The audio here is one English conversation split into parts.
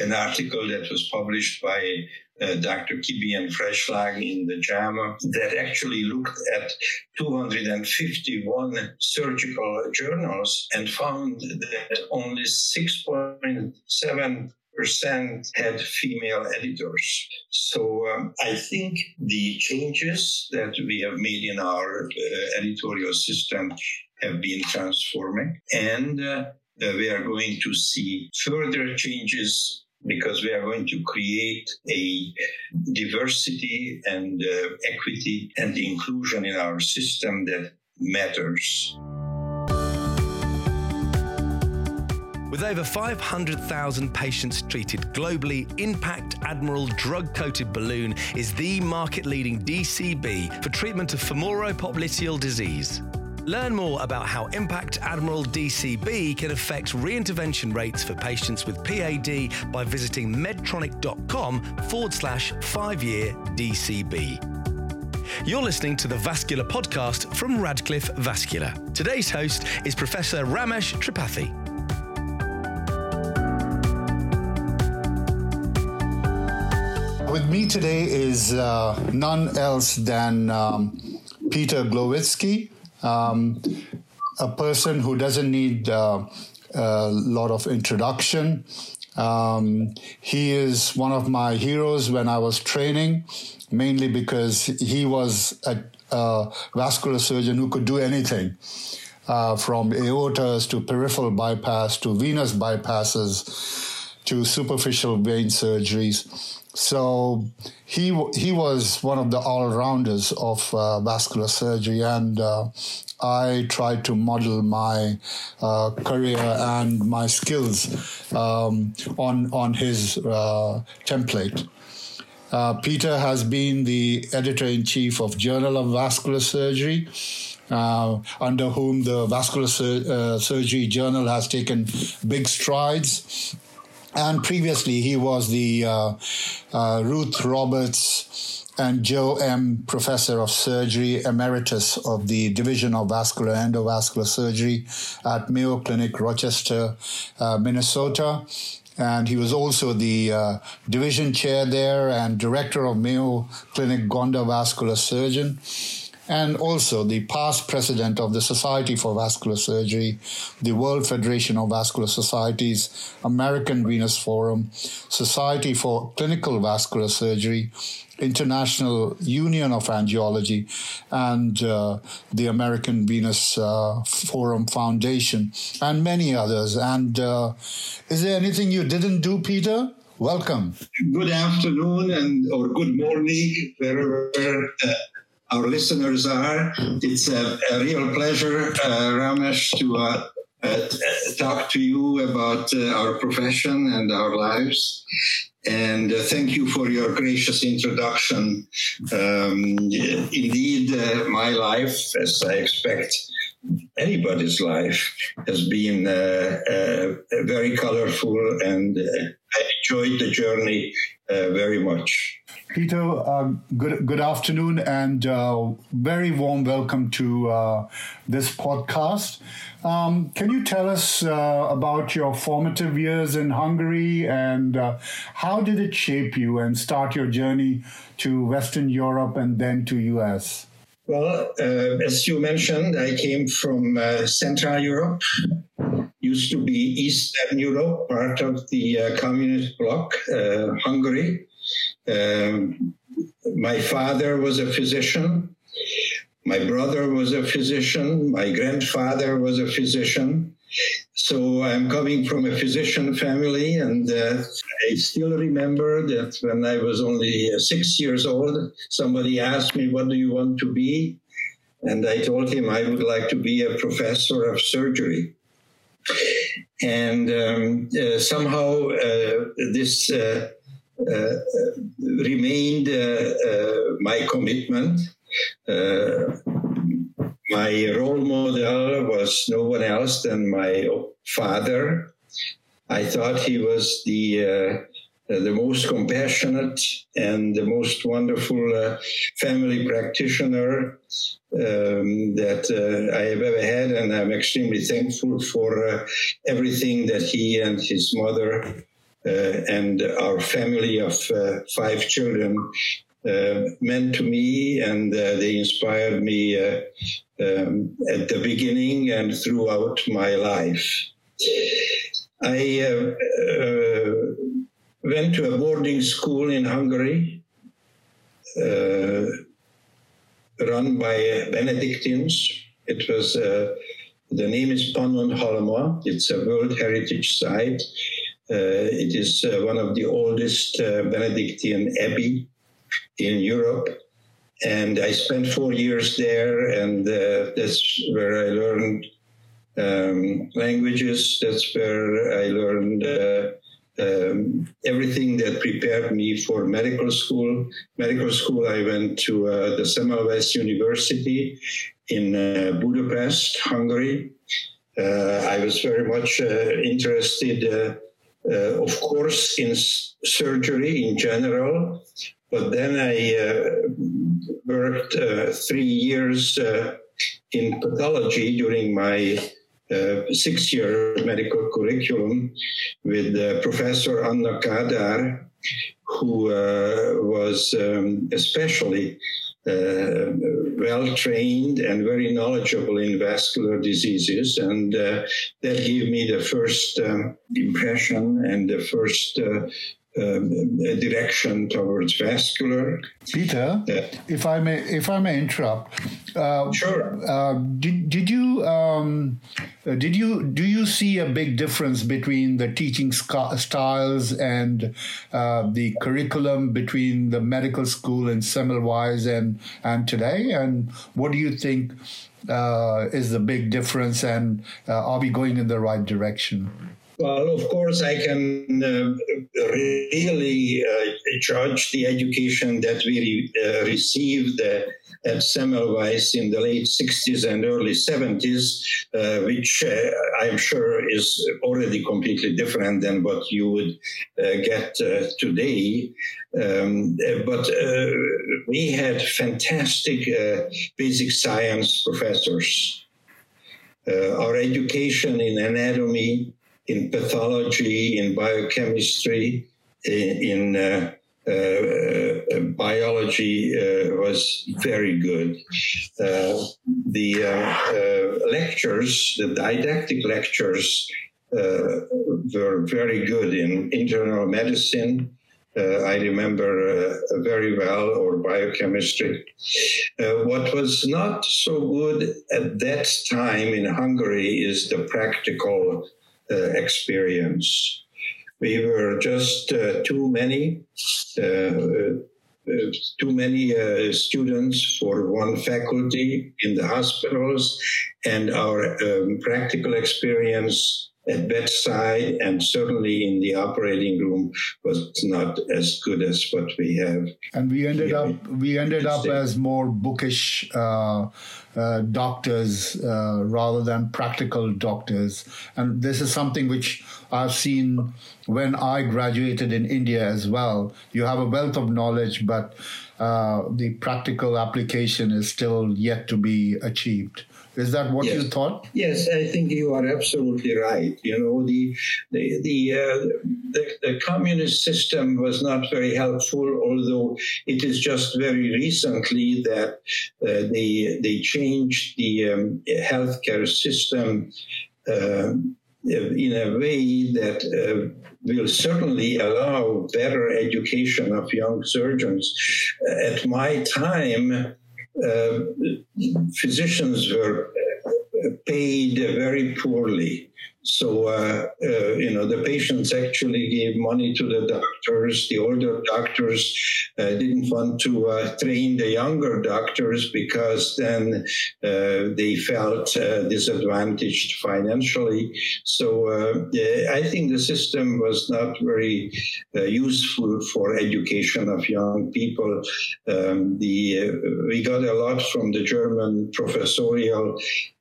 an article that was published by uh, Dr. Kibbe and Freischlag in the JAMA that actually looked at 251 surgical journals and found that only 6.7 percent had female editors. So um, I think the changes that we have made in our uh, editorial system have been transforming, and uh, we are going to see further changes because we are going to create a diversity and uh, equity and inclusion in our system that matters. With over 500,000 patients treated globally, IN.PACT Admiral drug coated balloon is the market leading DCB for treatment of femoral popliteal disease. Learn more about how IN.PACT Admiral DCB can affect reintervention rates for patients with PAD by visiting medtronic.com forward slash five year DCB. You're listening to the Vascular Podcast from Radcliffe Vascular. Today's host is Professor Ramesh Tripathi. With me today is uh, none else than um, Peter Gloviczki, um, a person who doesn't need uh, a lot of introduction. Um, he is one of my heroes when I was training, mainly because he was a, a vascular surgeon who could do anything. Uh, from aortas to peripheral bypass to venous bypasses to superficial vein surgeries. So he he was one of the all rounders of uh, vascular surgery, and uh, I tried to model my uh, career and my skills um, on on his uh, template. Uh, Peter has been the editor in chief of Journal of Vascular Surgery. Uh, under whom the Vascular Sur- Surgery Journal has taken big strides and previously, he was the uh, uh, Ruth Roberts and Joe M. Professor of Surgery Emeritus of the Division of Vascular Endovascular Surgery at Mayo Clinic, Rochester, uh, Minnesota. And he was also the uh, division chair there and director of Mayo Clinic Gonda Vascular Surgeon and also the past president of the Society for Vascular Surgery, the World Federation of Vascular Societies, American Venous Forum, Society for Clinical Vascular Surgery, International Union of Angiology, and uh, the American Venous uh, Forum Foundation, and many others. And uh, is there anything you didn't do, Peter? Welcome. Good afternoon and or good morning, wherever uh, our listeners are. It's a, a real pleasure, uh, Ramesh, to uh, uh, talk to you about uh, our profession and our lives. And uh, thank you for your gracious introduction. Um, indeed, uh, my life, as I expect anybody's life, has been very colorful, and I enjoyed the journey very much. Peter, uh, good good afternoon and uh, very warm welcome to uh, this podcast. Um, can you tell us uh, about your formative years in Hungary and uh, how did it shape you and start your journey to Western Europe and then to US? Well, uh, as you mentioned, I came from Central Europe, used to be Eastern Europe, part of the communist bloc, Hungary. Um, my father was a physician. My brother was a physician. My grandfather was a physician. So I'm coming from a physician family, and uh, I still remember that when I was only uh, six years old, somebody asked me, What do you want to be? And I told him I would like to be a professor of surgery. And um, uh, somehow uh, this uh, remained uh, uh, my commitment. my role model was no one else than my father. I thought he was the the most compassionate and the most wonderful uh, family practitioner um, that uh, I have ever had, and I'm extremely thankful for uh, everything that he and his mother and our family of five children uh, meant to me, and uh, they inspired me uh, um, at the beginning and throughout my life. I went to a boarding school in Hungary, run by Benedictines. It was the name is Pannonhalma. It's a World Heritage Site. Uh, it is uh, one of the oldest uh, Benedictine abbey in Europe. And I spent four years there, and that's where I learned um, languages. That's where I learned uh, um, everything that prepared me for medical school. Medical school, I went to uh, the Semmelweis University in uh, Budapest, Hungary. I was very much uh, of course, in surgery in general, but then I uh, worked uh, three years uh, in pathology during my uh, six year medical curriculum with uh, Professor Anna Kadar, who was um, especially Uh, well trained and very knowledgeable in vascular diseases. And uh, that gave me the first um, impression and the first uh, um, direction towards vascular. Peter, uh, if I may, if I may interrupt, uh, sure. Uh, did did you um, did you do you see a big difference between the teaching styles and uh, the curriculum between the medical school in Semmelweis and and today? And what do you think uh, is the big difference? And uh, are we going in the right direction? Well, of course, I can uh, really uh, judge the education that we uh, received uh, at Semmelweis in the late 60s and early 70s, uh, which uh, I'm sure is already completely different than what you would get today. Um, but we had fantastic basic science professors. our education in anatomy, in pathology, in biochemistry, in, uh, uh, uh, biology uh, was very good. Uh, the uh, lectures, the didactic lectures, were very good in internal medicine. I remember very well, or biochemistry. what was not so good at that time in Hungary is the practical experience. We were just uh, too many. Uh, too many uh, students for one faculty in the hospitals, and our um, practical experience at bedside and certainly in the operating room was not as good as what we have. And we ended up we ended up as more bookish uh, uh, doctors uh, rather than practical doctors. And this is something which I've seen when I graduated in India as well. You have a wealth of knowledge, but uh, the practical application is still yet to be achieved. Is that what yes. you thought? Yes, I think you are absolutely right. You know, the the the, uh, the, the communist system was not very helpful, although it is just very recently that uh, they they changed the um, healthcare system. Uh, in a way that uh, will certainly allow better education of young surgeons. At my time, Um, physicians were uh, paid very poorly. So, uh, uh, you know, the patients actually gave money to the doctors. The older doctors uh, didn't want to uh, train the younger doctors because then uh, they felt uh, disadvantaged financially. So, I think the system was not very useful for education of young people. Um, the we got a lot from the German professorial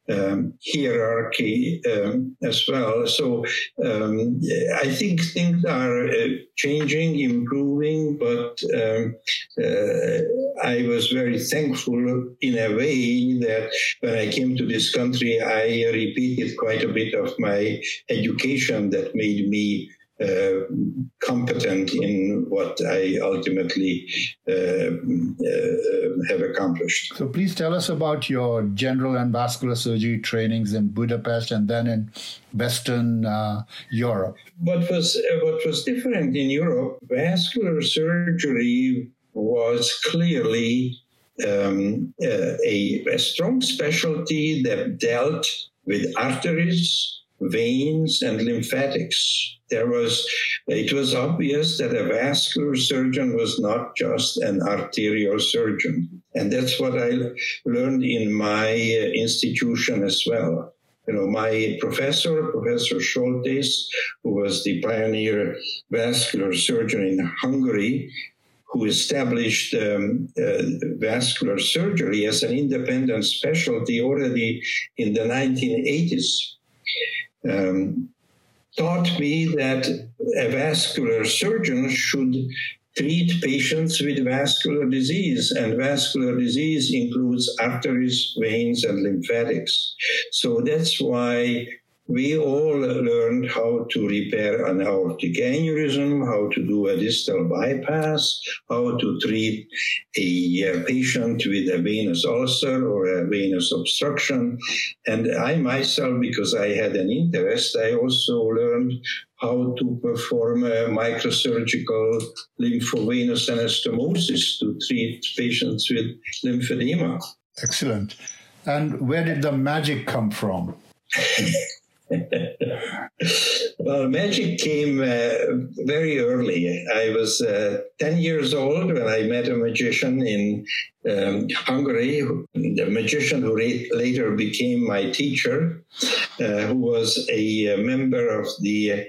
um, hierarchy um, as well. So um, I think things are uh, changing, improving, but um, uh, I was very thankful in a way that when I came to this country, I repeated quite a bit of my education that made me uh, competent in what I ultimately uh, uh, have accomplished. So, please tell us about your general and vascular surgery trainings in Budapest and then in Western uh, Europe. What was what was different in Europe? Vascular surgery was clearly um, a, a strong specialty that dealt with arteries, veins, and lymphatics. There was it was obvious that a vascular surgeon was not just an arterial surgeon. And that's what i learned in my uh, institution as well. You know my professor professor Scholtes who was the pioneer vascular surgeon in hungary who established um, uh, vascular surgery as an independent specialty already in the 1980s um, taught me that a vascular surgeon should treat patients with vascular disease, and vascular disease includes arteries, veins, and lymphatics. So that's why we all learned how to repair an aortic aneurysm, how to do a distal bypass, how to treat a patient with a venous ulcer or a venous obstruction. And I myself, because I had an interest, I also learned how to perform a microsurgical lymphovenous anastomosis to treat patients with lymphedema. Excellent. And where did the magic come from? well, magic came uh, very early. I was uh, 10 years old when I met a magician in um, Hungary, the magician who later became my teacher, uh, who was a, a member of the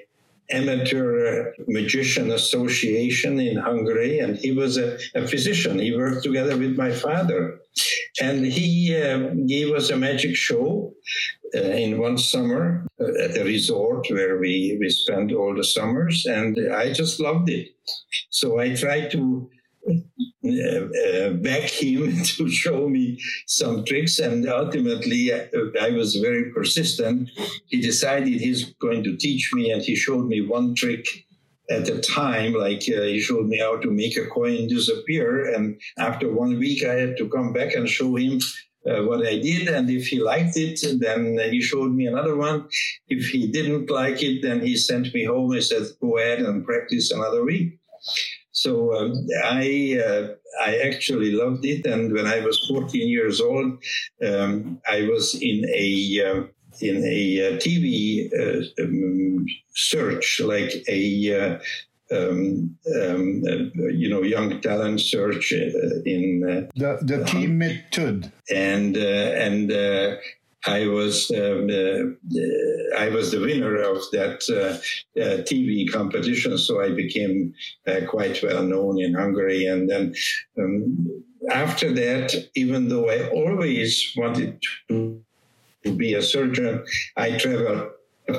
Amateur Magician Association in Hungary, and he was a, a physician. He worked together with my father. And he gave us a magic show uh, in one summer uh, at a resort where we, we spent all the summers, and I just loved it. So I tried to uh, uh, him to show me some tricks. And ultimately, I, I was very persistent. He decided he's going to teach me, and he showed me one trick at the time. Like uh, he showed me how to make a coin disappear. And after one week, I had to come back and show him uh, what I did. And if he liked it, then he showed me another one. If he didn't like it, then he sent me home He said, go ahead and practice another week. So um, I uh, I actually loved it, and when I was 14 years old, um, I was in a uh, in a uh, TV uh, um, search, like a uh, um, um, uh, you know, young talent search uh, in uh, the the team Tud. and and I was um, uh, I was the winner of that uh, uh, TV competition, so I became quite well known in Hungary. And then um, after that, even though I always wanted to, to be a surgeon, I traveled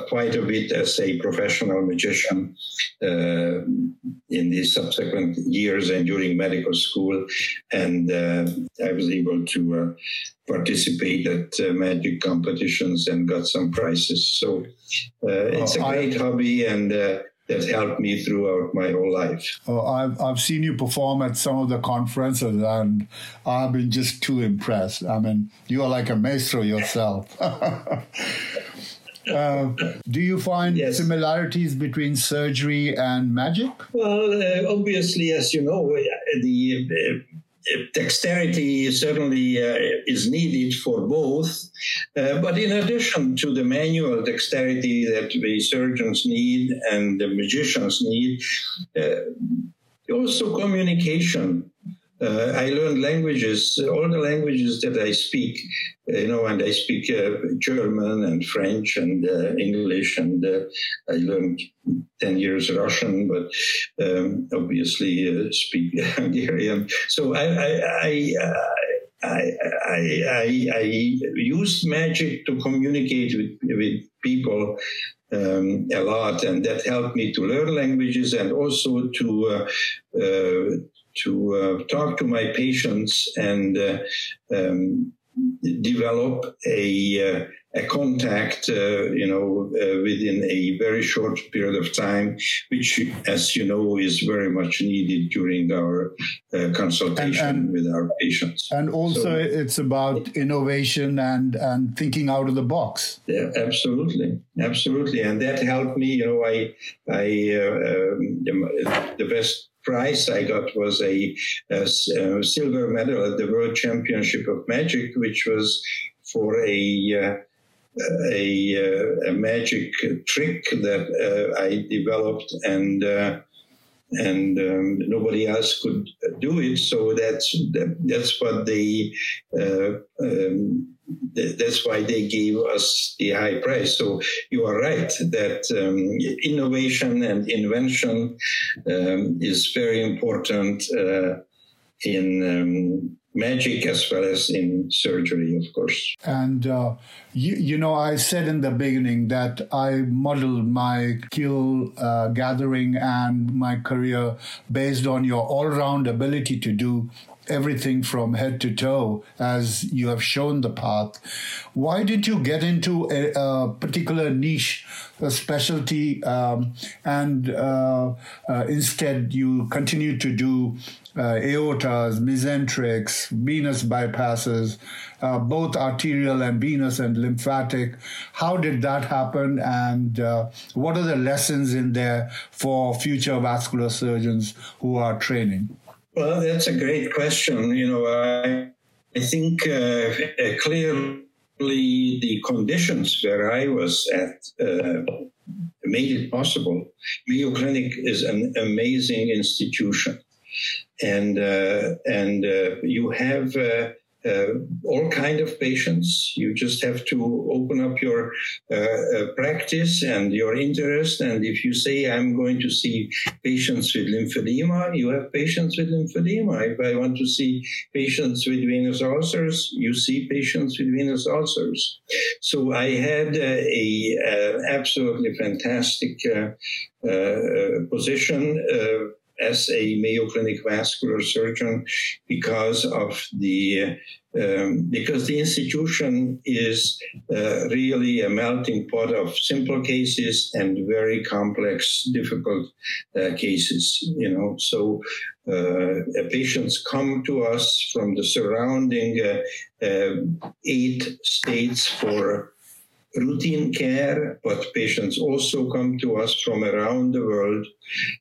quite a bit as a professional magician uh, in the subsequent years and during medical school. And uh, I was able to uh, participate at uh, magic competitions and got some prizes. So uh, it's oh, a great I, hobby and uh, that helped me throughout my whole life. Oh, I've, I've seen you perform at some of the conferences and I've been just too impressed. I mean, you are like a maestro yourself. Uh, do you find yes. similarities between surgery and magic? Well, uh, obviously, as you know, the uh, dexterity certainly uh, is needed for both. Uh, but in addition to the manual dexterity that the surgeons need and the magicians need, uh, also communication uh, I learned languages, all the languages that I speak, you know, and I speak uh, German and French and uh, English, and uh, I learned 10 years Russian, but um, obviously uh, speak Hungarian. So I, I, I I, I, I, I, used magic to communicate with, with people um, a lot, and that helped me to learn languages and also to uh, uh, to uh, talk to my patients and uh, um, develop a a contact, uh, you know, uh, within a very short period of time, which, as you know, is very much needed during our uh, consultation and, and, with our patients. And also, so, it's about innovation and and thinking out of the box. Yeah, absolutely, absolutely, and that helped me. You know, I I uh, um, the best prize I got was a, a, a, silver medal at the World Championship of Magic, which was for a uh, a, uh, a magic trick that uh, I developed and uh, and um, nobody else could do it. So that's that's what they uh, um, that's why they gave us the high price. So you are right that um, innovation and invention um, is very important uh, in um, magic as well as in surgery, of course. And, uh, you, you know, I said in the beginning that I modeled my skill uh, gathering and my career based on your all round ability to do everything from head to toe as you have shown the path. Why did you get into a, a particular niche, a specialty, um, and uh, uh, instead you continue to do uh, aortas, mesenterics, venous bypasses, uh, both arterial and venous and lymphatic. How did that happen, and uh, what are the lessons in there for future vascular surgeons who are training? Well, that's a great question. You know, I, I think uh, clearly the conditions where I was at uh, made it possible. Mayo Clinic is an amazing institution and uh, and uh, you have uh, uh, all kind of patients. You just have to open up your uh, uh, practice and your interest. And if you say, I'm going to see patients with lymphedema, you have patients with lymphedema. If I want to see patients with venous ulcers, you see patients with venous ulcers. So I had a, absolutely fantastic position as a Mayo Clinic vascular surgeon because of the um, because the institution is uh, really a melting pot of simple cases and very complex, difficult uh, cases. You know, so uh, patients come to us from the surrounding uh, uh, eight states for routine care, but patients also come to us from around the world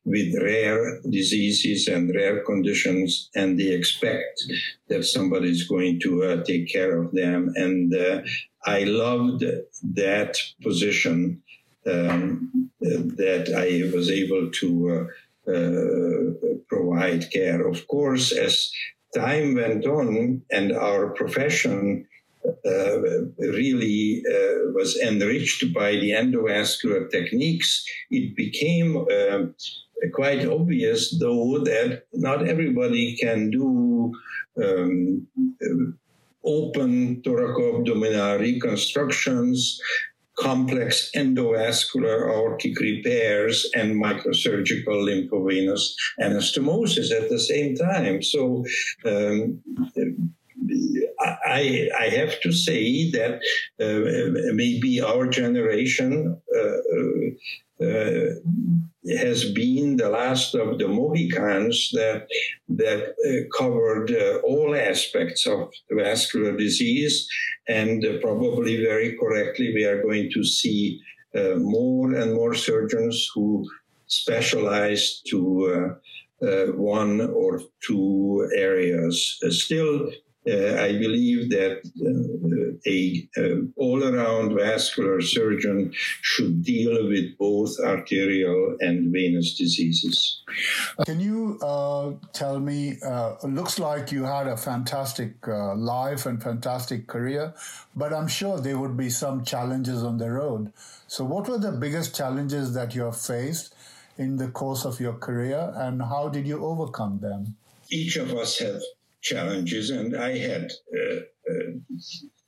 with rare diseases and rare conditions, and they expect that somebody is going to uh, take care of them. And uh, I loved that position um, that I was able to uh, uh, provide care. Of course, as time went on and our profession really uh, was enriched by the endovascular techniques, it became uh, quite obvious, though, that not everybody can do um, open thoracoabdominal reconstructions, complex endovascular aortic repairs, and microsurgical lymphovenous anastomosis at the same time. So, um, I, I have to say that uh, maybe our generation uh, uh, has been the last of the Mohicans that that uh, covered uh, all aspects of vascular disease, and uh, probably very correctly, we are going to see more and more surgeons who specialize to one or two areas. still, uh, I believe that uh, a uh, all-around vascular surgeon should deal with both arterial and venous diseases. Can you uh, tell me? Uh, looks like you had a fantastic uh, life and fantastic career, but I'm sure there would be some challenges on the road. So, what were the biggest challenges that you have faced in the course of your career, and how did you overcome them? Each of us have challenges, and I had uh, uh,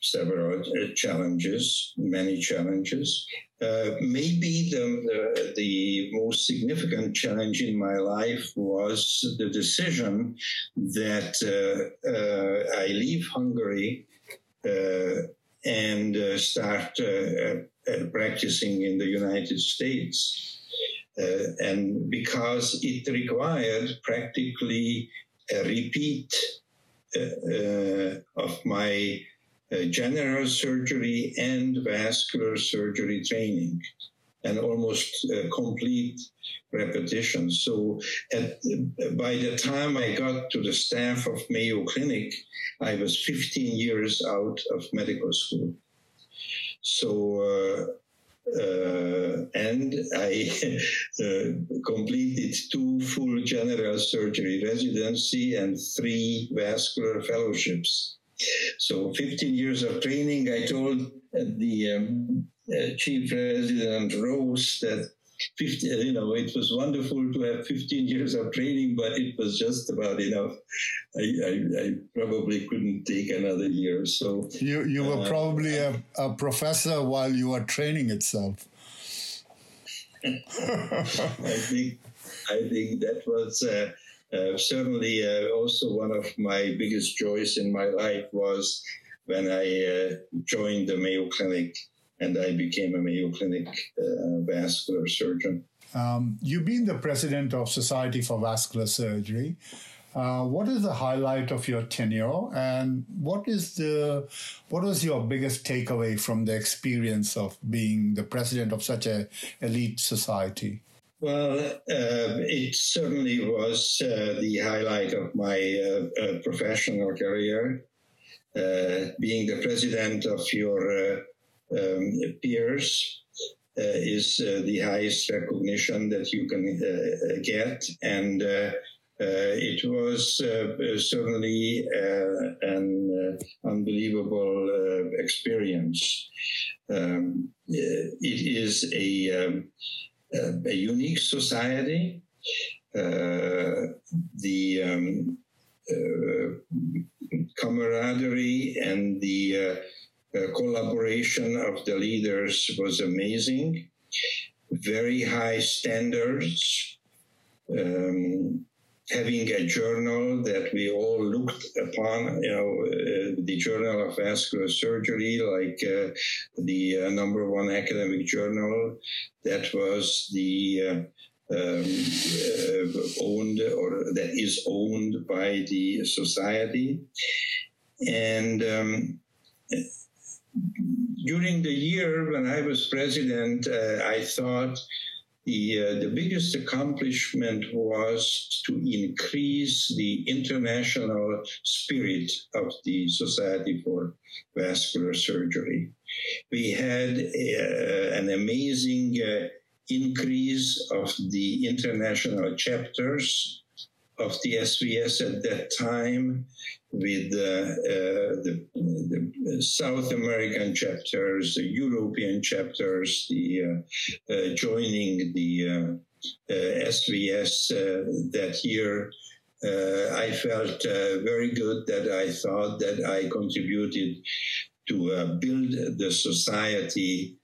several uh, challenges, many challenges. Uh, maybe the, the, the, most significant challenge in my life was the decision that uh, uh, I leave Hungary uh, and uh, start practicing in the United States. and because it required practically a repeat Uh, uh, of my uh, general surgery and vascular surgery training and almost uh, complete repetition. So at, by the time I got to the staff of Mayo Clinic, I was 15 years out of medical school. So, uh, and I uh, completed two full general surgery residency and three vascular fellowships. So 15 years of training, I told the um, uh, chief resident Rose that 50, you know, it was wonderful to have 15 years of training, but it was just about enough. I, I, I probably couldn't take another year. So you you were uh, probably a, a professor while you were training itself. I think I think that was uh, uh, certainly uh, also one of my biggest joys in my life was when I uh, joined the Mayo Clinic and I became a Mayo Clinic uh, vascular surgeon. Um, you've been the president of Society for Vascular Surgery. Uh, what is the highlight of your tenure, and what is the what was your biggest takeaway from the experience of being the president of such a elite society? Well, uh, it certainly was uh, the highlight of my uh, uh professional career. Uh, being the president of your um, peers uh, is uh, the highest recognition that you can uh, get. And it was certainly an unbelievable experience. Um, it is a, um, a unique society. Uh, the um, uh, camaraderie and the collaboration of the leaders was amazing. Very high standards. Um, having a journal that we all looked upon, you know, uh, the Journal of Vascular Surgery, like uh, the uh, number one academic journal, that was the uh, um, uh, owned or that is owned by the society. And um, during the year when I was president, uh, I thought the, uh, the biggest accomplishment was to increase the international spirit of the Society for Vascular Surgery. We had uh, an amazing uh, increase of the international chapters of the SVS at that time with uh, uh, the, the, South American chapters, the European chapters, the uh, uh joining the uh, uh, SVS that year. I felt very good that I thought that I contributed to build the society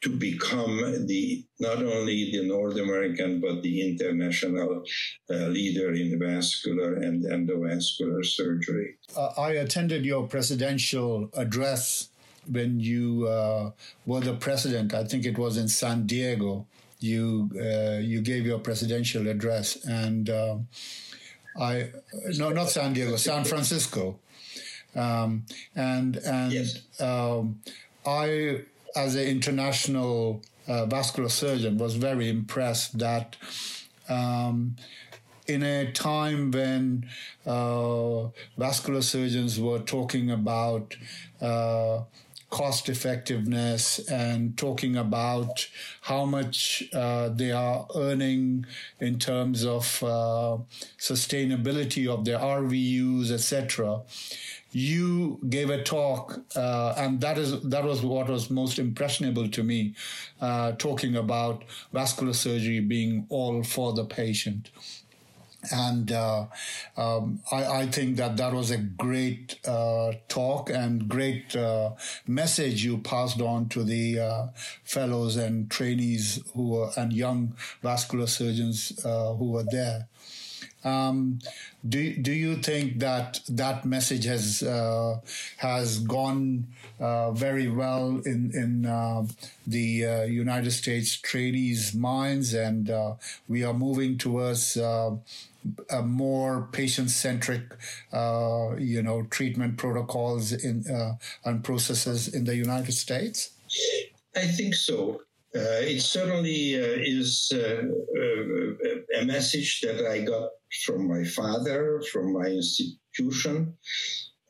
to become the not only the North American but the international uh, leader in vascular and endovascular surgery. Uh, I attended your presidential address when you uh, were the president. I think it was in San Diego. You uh, you gave your presidential address, and uh, I no not San Diego, San Francisco, um, and and yes. um, I as an international uh, vascular surgeon, was very impressed that um, in a time when uh, vascular surgeons were talking about uh, cost effectiveness and talking about how much uh, they are earning in terms of uh, sustainability of their RVUs, etc you gave a talk, uh, and that is that was what was most impressionable to me, uh, talking about vascular surgery being all for the patient. And uh, um, I, I, think that that was a great uh, talk and great uh, message you passed on to the uh, fellows and trainees who were and young vascular surgeons who were there. Um, do do you think that that message has uh, has gone uh, very well in in uh, the uh, United States trainees' minds, and uh, we are moving towards uh, a more patient-centric, you know, treatment protocols in and processes in the United States? I think so. Uh, it certainly uh, is uh, a message that I got from my father, from my institution.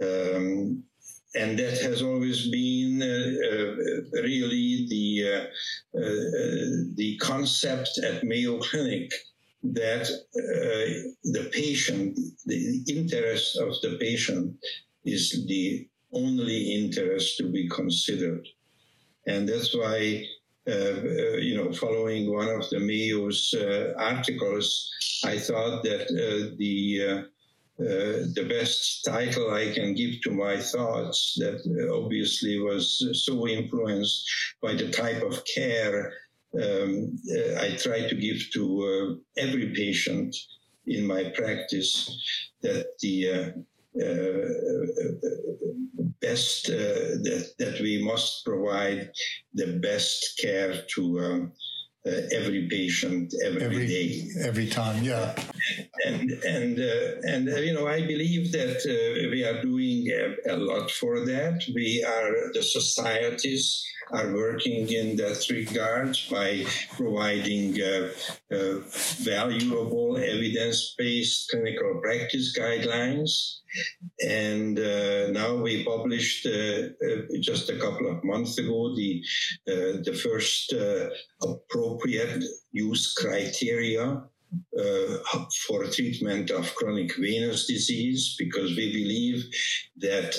Um, and that has always been uh, uh, really the uh, the concept at Mayo Clinic that the patient, the interest of the patient, is the only interest to be considered, and that's why you know, following one of the Mayo's uh, articles, I thought that the uh, the best title I can give to my thoughts that uh, obviously was so influenced by the type of care um, uh, I try to give to every patient in my practice that the best uh, that that we must provide the best care to um, uh, every patient every, every day, every time. Yeah, and and uh, and uh, you know I believe that uh, we are doing a, a, lot for that. We are the societies are working in that regard by providing uh, uh, valuable evidence-based clinical practice guidelines. And uh, now we published uh, uh, just a couple of months ago the uh, the first appropriate use criteria for treatment of chronic venous disease because we believe that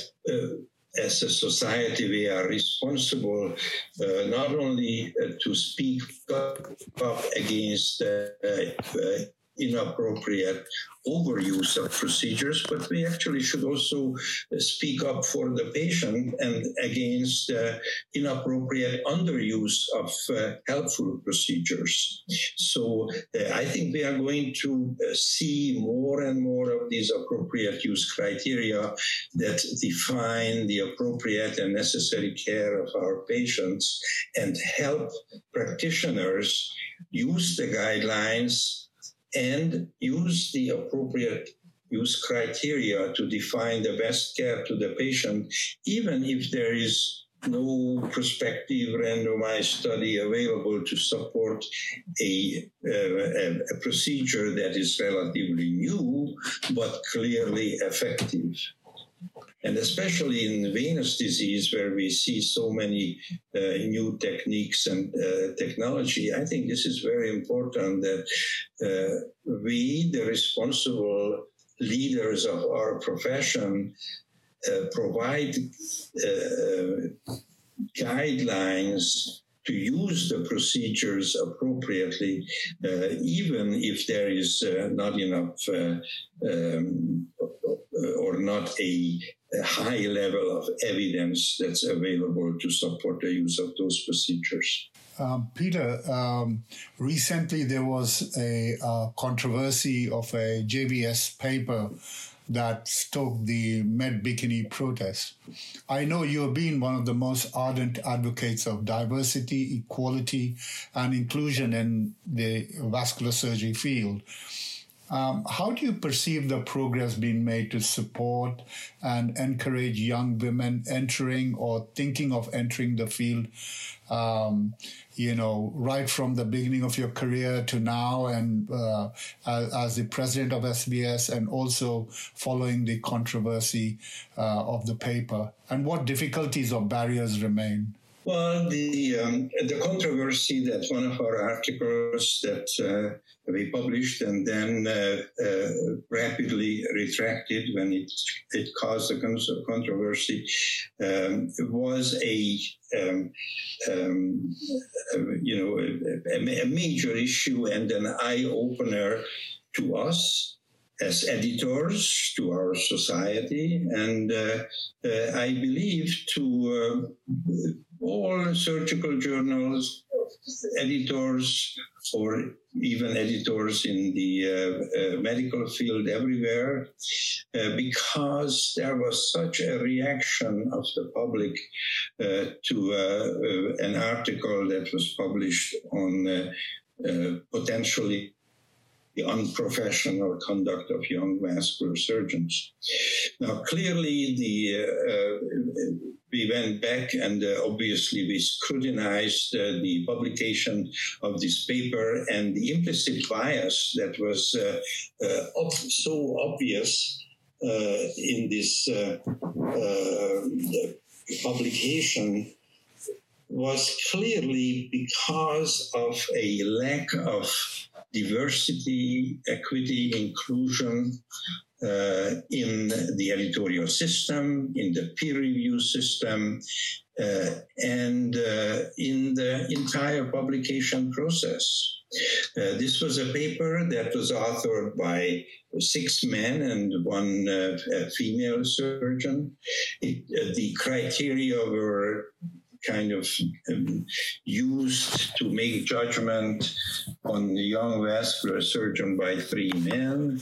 as a society, we are responsible uh, not only uh, to speak up against uh, uh, inappropriate overuse of procedures, but we actually should also speak up for the patient and against uh, inappropriate underuse of uh, helpful procedures. So uh, I think we are going to uh, see more and more of these appropriate use criteria that define the appropriate and necessary care of our patients and help practitioners use the guidelines and use the appropriate use criteria to define the best care to the patient, even if there is no prospective randomized study available to support a, uh, a, procedure that is relatively new but clearly effective. And especially in venous disease, where we see so many uh, new techniques and uh, technology, I think this is very important that uh, we, the responsible leaders of our profession, uh, provide uh, guidelines to use the procedures appropriately, uh, even if there is not enough um, or not a a high level of evidence that's available to support the use of those procedures. Um, Peter, um, recently there was a uh, controversy of a JVS paper that stoked the MedBikini protest. I know you have been one of the most ardent advocates of diversity, equality, and inclusion in the vascular surgery field. Um, how do you perceive the progress being made to support and encourage young women entering or thinking of entering the field? Um, you know, right from the beginning of your career to now, and uh, as, as, the president of SVS and also following the controversy uh, of the paper, and what difficulties or barriers remain? Well, the um, the controversy that one of our articles that uh, we published and then uh, uh, rapidly retracted when it it caused a controversy um, was a um, um, you know a, a major issue and an eye opener to us as editors to our society, and uh, uh, I believe to uh, all surgical journals, editors, or even editors in the uh, uh, medical field everywhere, uh, because there was such a reaction of the public uh, to uh, an article that was published on potentially the unprofessional conduct of young vascular surgeons. Now, clearly, the uh, we went back and uh, obviously we scrutinized uh, the publication of this paper and the implicit bias that was uh, uh so obvious uh, in this uh, publication was clearly because of a lack of diversity, equity, inclusion uh, in the editorial system, in the peer review system, uh, and uh, in the entire publication process. Uh, this was a paper that was authored by six men and one uh, female surgeon. It, uh, the criteria were kind of um, used to make judgment on the young vascular surgeon by three men.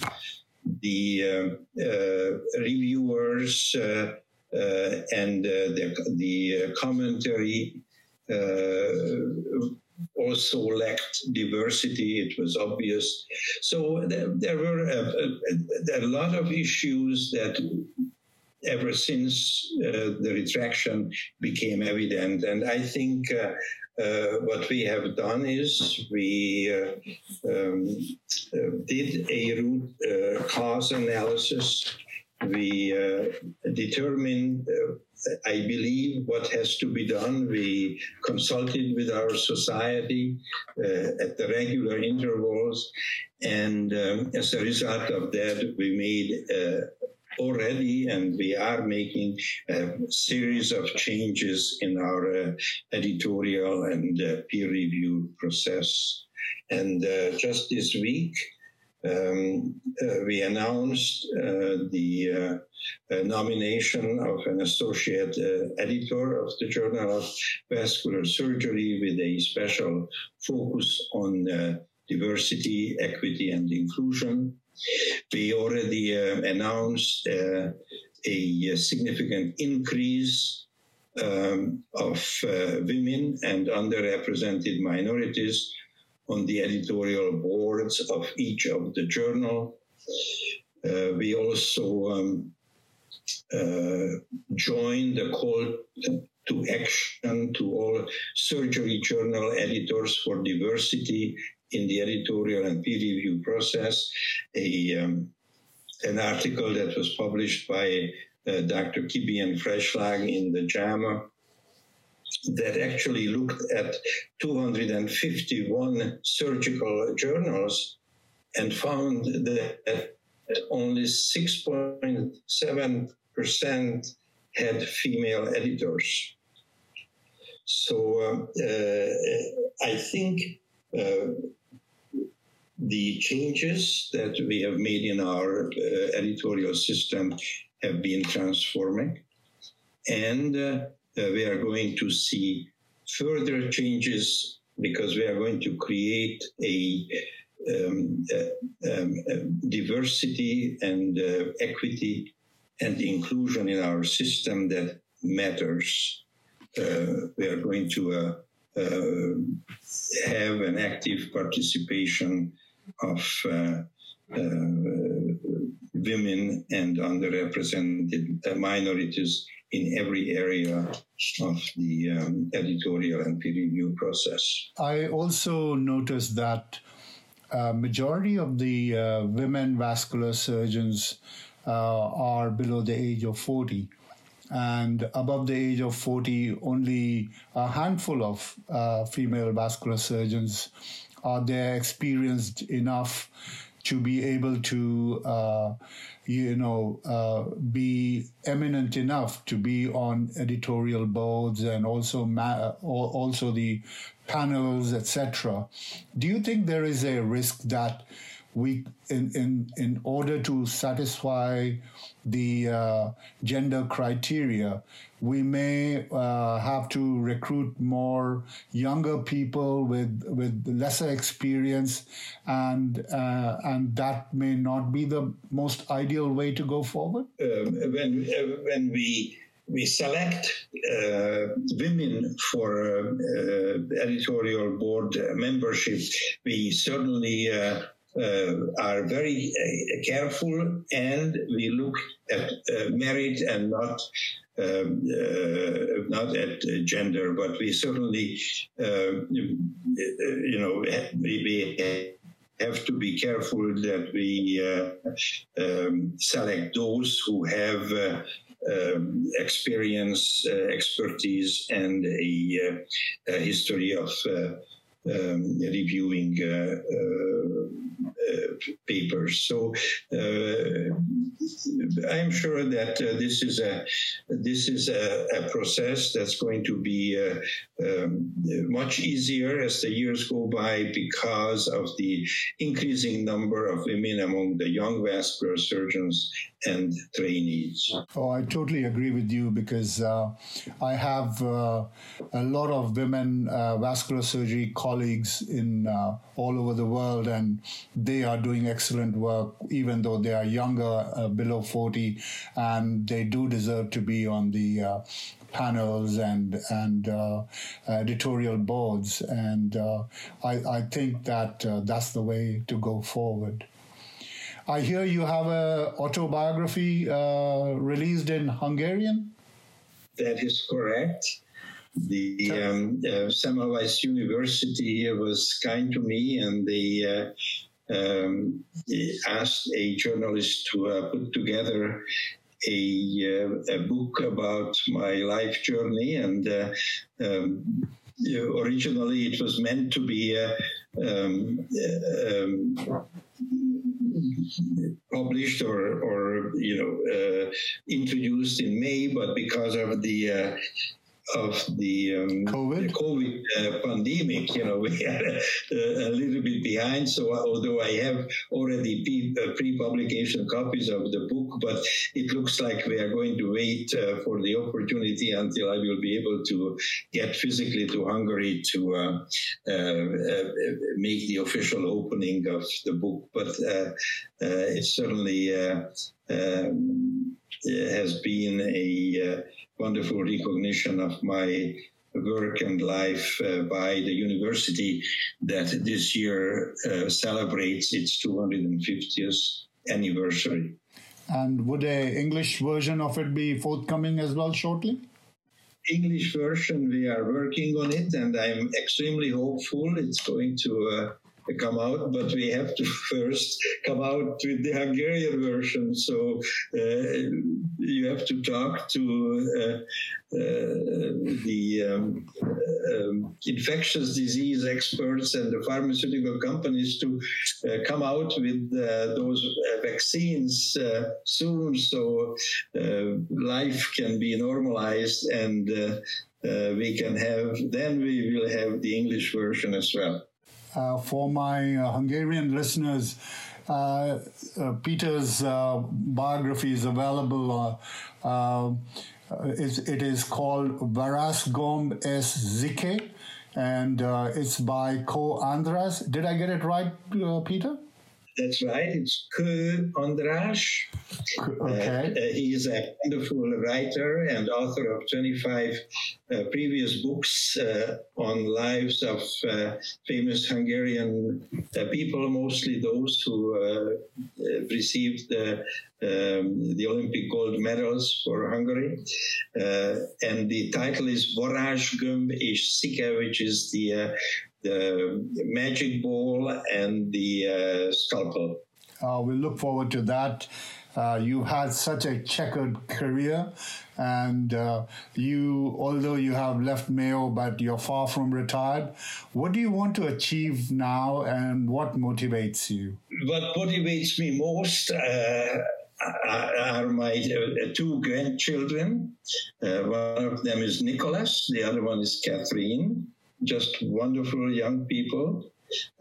The uh, uh, reviewers uh, and the, the commentary also lacked diversity. It was obvious. So there, there were a, a, a, lot of issues that ever since uh, the retraction became evident. And I think uh, uh, what we have done is we uh, um, uh, did a root uh, cause analysis. We determined, I believe, what has to be done. We consulted with our society at the regular intervals. And um, as a result of that, we made already, and we are making a series of changes in our uh, editorial and uh, peer review process. And uh, just this week, um, uh, we announced uh, the uh, nomination of an associate editor of the Journal of Vascular Surgery with a special focus on diversity, equity, and inclusion. We already uh, announced uh, a significant increase um, of uh, women and underrepresented minorities on the editorial boards of each of the journal. Uh, we also um, uh, joined the call to action to all surgery journal editors for diversity in the editorial and peer review process a um, an article that was published by uh, Dr. Kibien Freischlag in the JAMA that actually looked at 251 surgical journals and found that only 6.7% had female editors. So uh, uh, I think the changes that we have made in our uh, editorial system have been transforming. And uh, uh, we are going to see further changes because we are going to create a, um, um, diversity and uh, equity and inclusion in our system that matters. Uh, we are going to uh, have an active participation of uh, uh, women and underrepresented uh, minorities in every area of the um, editorial and peer review process. I also noticed that uh, majority of the uh, women vascular surgeons uh, are below the age of 40 and above the age of 40 only a handful of female vascular surgeons are they experienced enough to be able to, uh, you know, uh, be eminent enough to be on editorial boards and also ma- also the panels, etc. Do you think there is a risk that we in in in order to satisfy the uh, gender criteria, we may uh, have to recruit more younger people with with lesser experience, and uh, and that may not be the most ideal way to go forward. Um, when uh, when we we select uh, women for uh, uh, editorial board membership, we certainly uh, are very uh, careful and we look at merit and not um, not at gender, but we certainly, you know, we, have to be careful that we uh, um, select those who have uh, um, experience, uh, expertise, and a, uh, a history of uh, um, reviewing uh, uh, papers. So uh, I'm sure that this is a this is a, a, process that's going to be um, much easier as the years go by because of the increasing number of women among the young vascular surgeons and trainees. Oh, I totally agree with you because uh, I have uh, a lot of women uh, vascular surgery colleagues in uh, all over the world, and they are doing excellent work, even though they are younger, uh, below 40, and they do deserve to be on the uh, panels and and editorial boards, and I, I think that that's the way to go forward. I hear you have a autobiography uh, released in Hungarian. That is correct. The um, uh, Semmelweis University was kind to me, and they, uh, um, asked a journalist to uh, put together a, uh, a, book about my life journey, and uh, um, originally it was meant to be a, um, um, published or, or you know uh, introduced in May, but because of the uh, of the um, COVID, the COVID uh, pandemic, you know, we are a, a, little bit behind. So although I have already uh, pre-publication copies of the book, but it looks like we are going to wait uh, for the opportunity until I will be able to get physically to Hungary to uh, uh, uh, make the official opening of the book. But it's certainly um, has been a wonderful recognition of my work and life uh, by the university that this year uh, celebrates its 250th anniversary. And would a English version of it be forthcoming as well shortly? English version, we are working on it, and I'm extremely hopeful it's going to uh, come out, but we have to first come out with the Hungarian version. So uh, you have to talk to uh, uh, the um, um, infectious disease experts and the pharmaceutical companies to uh, come out with uh, those vaccines uh, soon, so life can be normalized and. we can have then we will have the English version as well. Uh, for my uh, Hungarian listeners, uh, Peter's biography is available. it is called Varázsgömb és Szike, and it's by Kő András. Did I get it right, Peter? That's right. It's Kő András. Okay. Uh, he is a wonderful writer and author of 25 uh, previous books uh, on lives of uh, famous Hungarian uh, people, mostly those who uh, received the, um, the Olympic gold medals for Hungary. and the title is Varázsgömb és Szike, which is the the magic ball and the uh, scalpel. Uh, we look forward to that. Uh, you had such a checkered career, and uh, you, although you have left Mayo, but you're far from retired. What do you want to achieve now, and what motivates you? What motivates me most uh, are my uh, two grandchildren. Uh, one of them is Nicholas, the other one is Catherine just wonderful young people.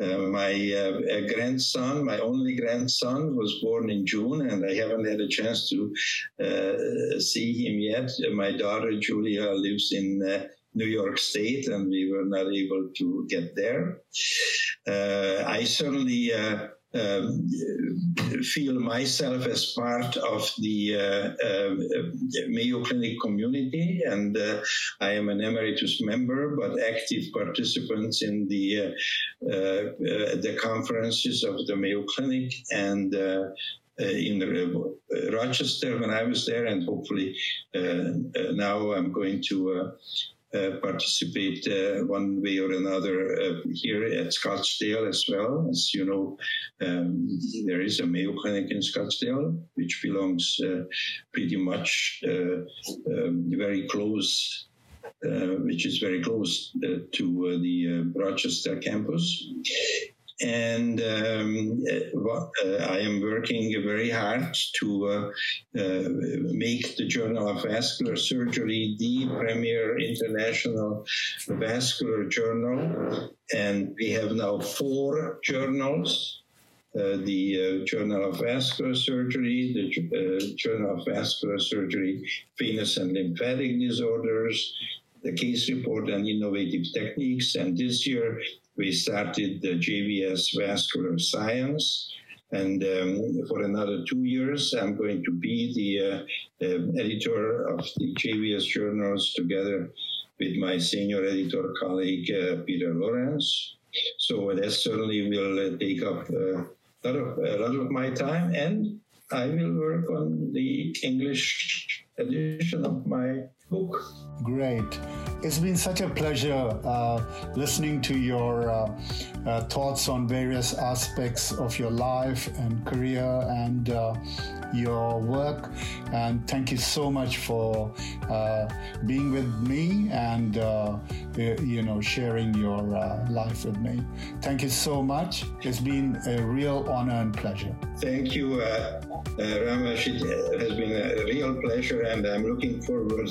Uh, my uh, grandson, my only grandson, was born in June, and I haven't had a chance to uh, see him yet. My daughter Julia lives in uh, New York State, and we were not able to get there. Uh, I certainly um, feel myself as part of the uh, uh, Mayo Clinic community, and uh, I am an emeritus member, but active participant in the uh, uh, the conferences of the Mayo Clinic and. Uh, in Rochester when I was there, and hopefully now I'm going to uh, participate uh, one way or another uh, here at Scottsdale as well. As you know, um, there is a Mayo Clinic in Scottsdale, which belongs pretty much um, very close uh, which is very close uh, to uh, the Rochester campus and um, uh, I am working very hard to uh, uh, make the Journal of Vascular Surgery the premier international vascular journal. And we have now four journals. Uh, the uh, Journal of Vascular Surgery, the uh, Journal of Vascular Surgery, Venous and Lymphatic Disorders, the case report and innovative techniques, and this year we started the JVS Vascular Science. And um, for another two years, I'm going to be the uh, editor of the JVS journals together with my senior editor colleague, uh, Peter Lawrence. So that certainly will uh, take up uh, a lot, of, a lot of my time, and I will work on the English edition of my book. Great. It's been such a pleasure uh, listening to your uh, uh, thoughts on various aspects of your life and career and uh, your work. And thank you so much for uh, being with me and uh, you know sharing your life with me. Thank you so much. It's been a real honor and pleasure. Thank you, Ramesh. It has been a real pleasure, and I'm looking forward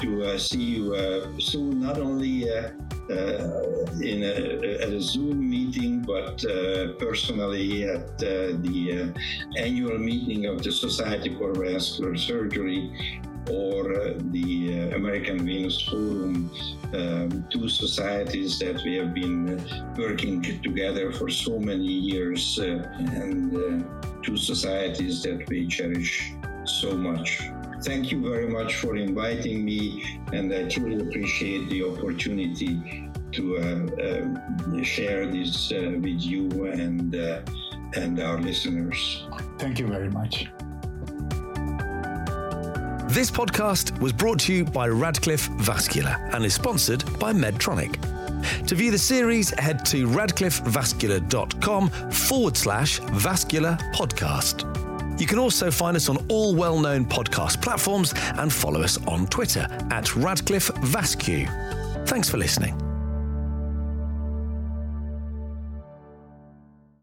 to see you soon, not only uh, uh, in a, at a Zoom meeting, but uh, personally at the annual meeting of the Society for Vascular Surgery or uh, the uh, American Venous Forum, um, two societies that we have been working together for so many years, uh, and two societies that we cherish so much. Thank you very much for inviting me, and I truly appreciate the opportunity to uh, uh, share this uh, with you and uh, and our listeners. Thank you very much. This podcast was brought to you by Radcliffe Vascular and is sponsored by Medtronic. To view the series, head to radcliffevascular.com forward slash vascular podcast. You can also find us on all well known podcast platforms and follow us on Twitter at Radcliffe Vascu. Thanks for listening.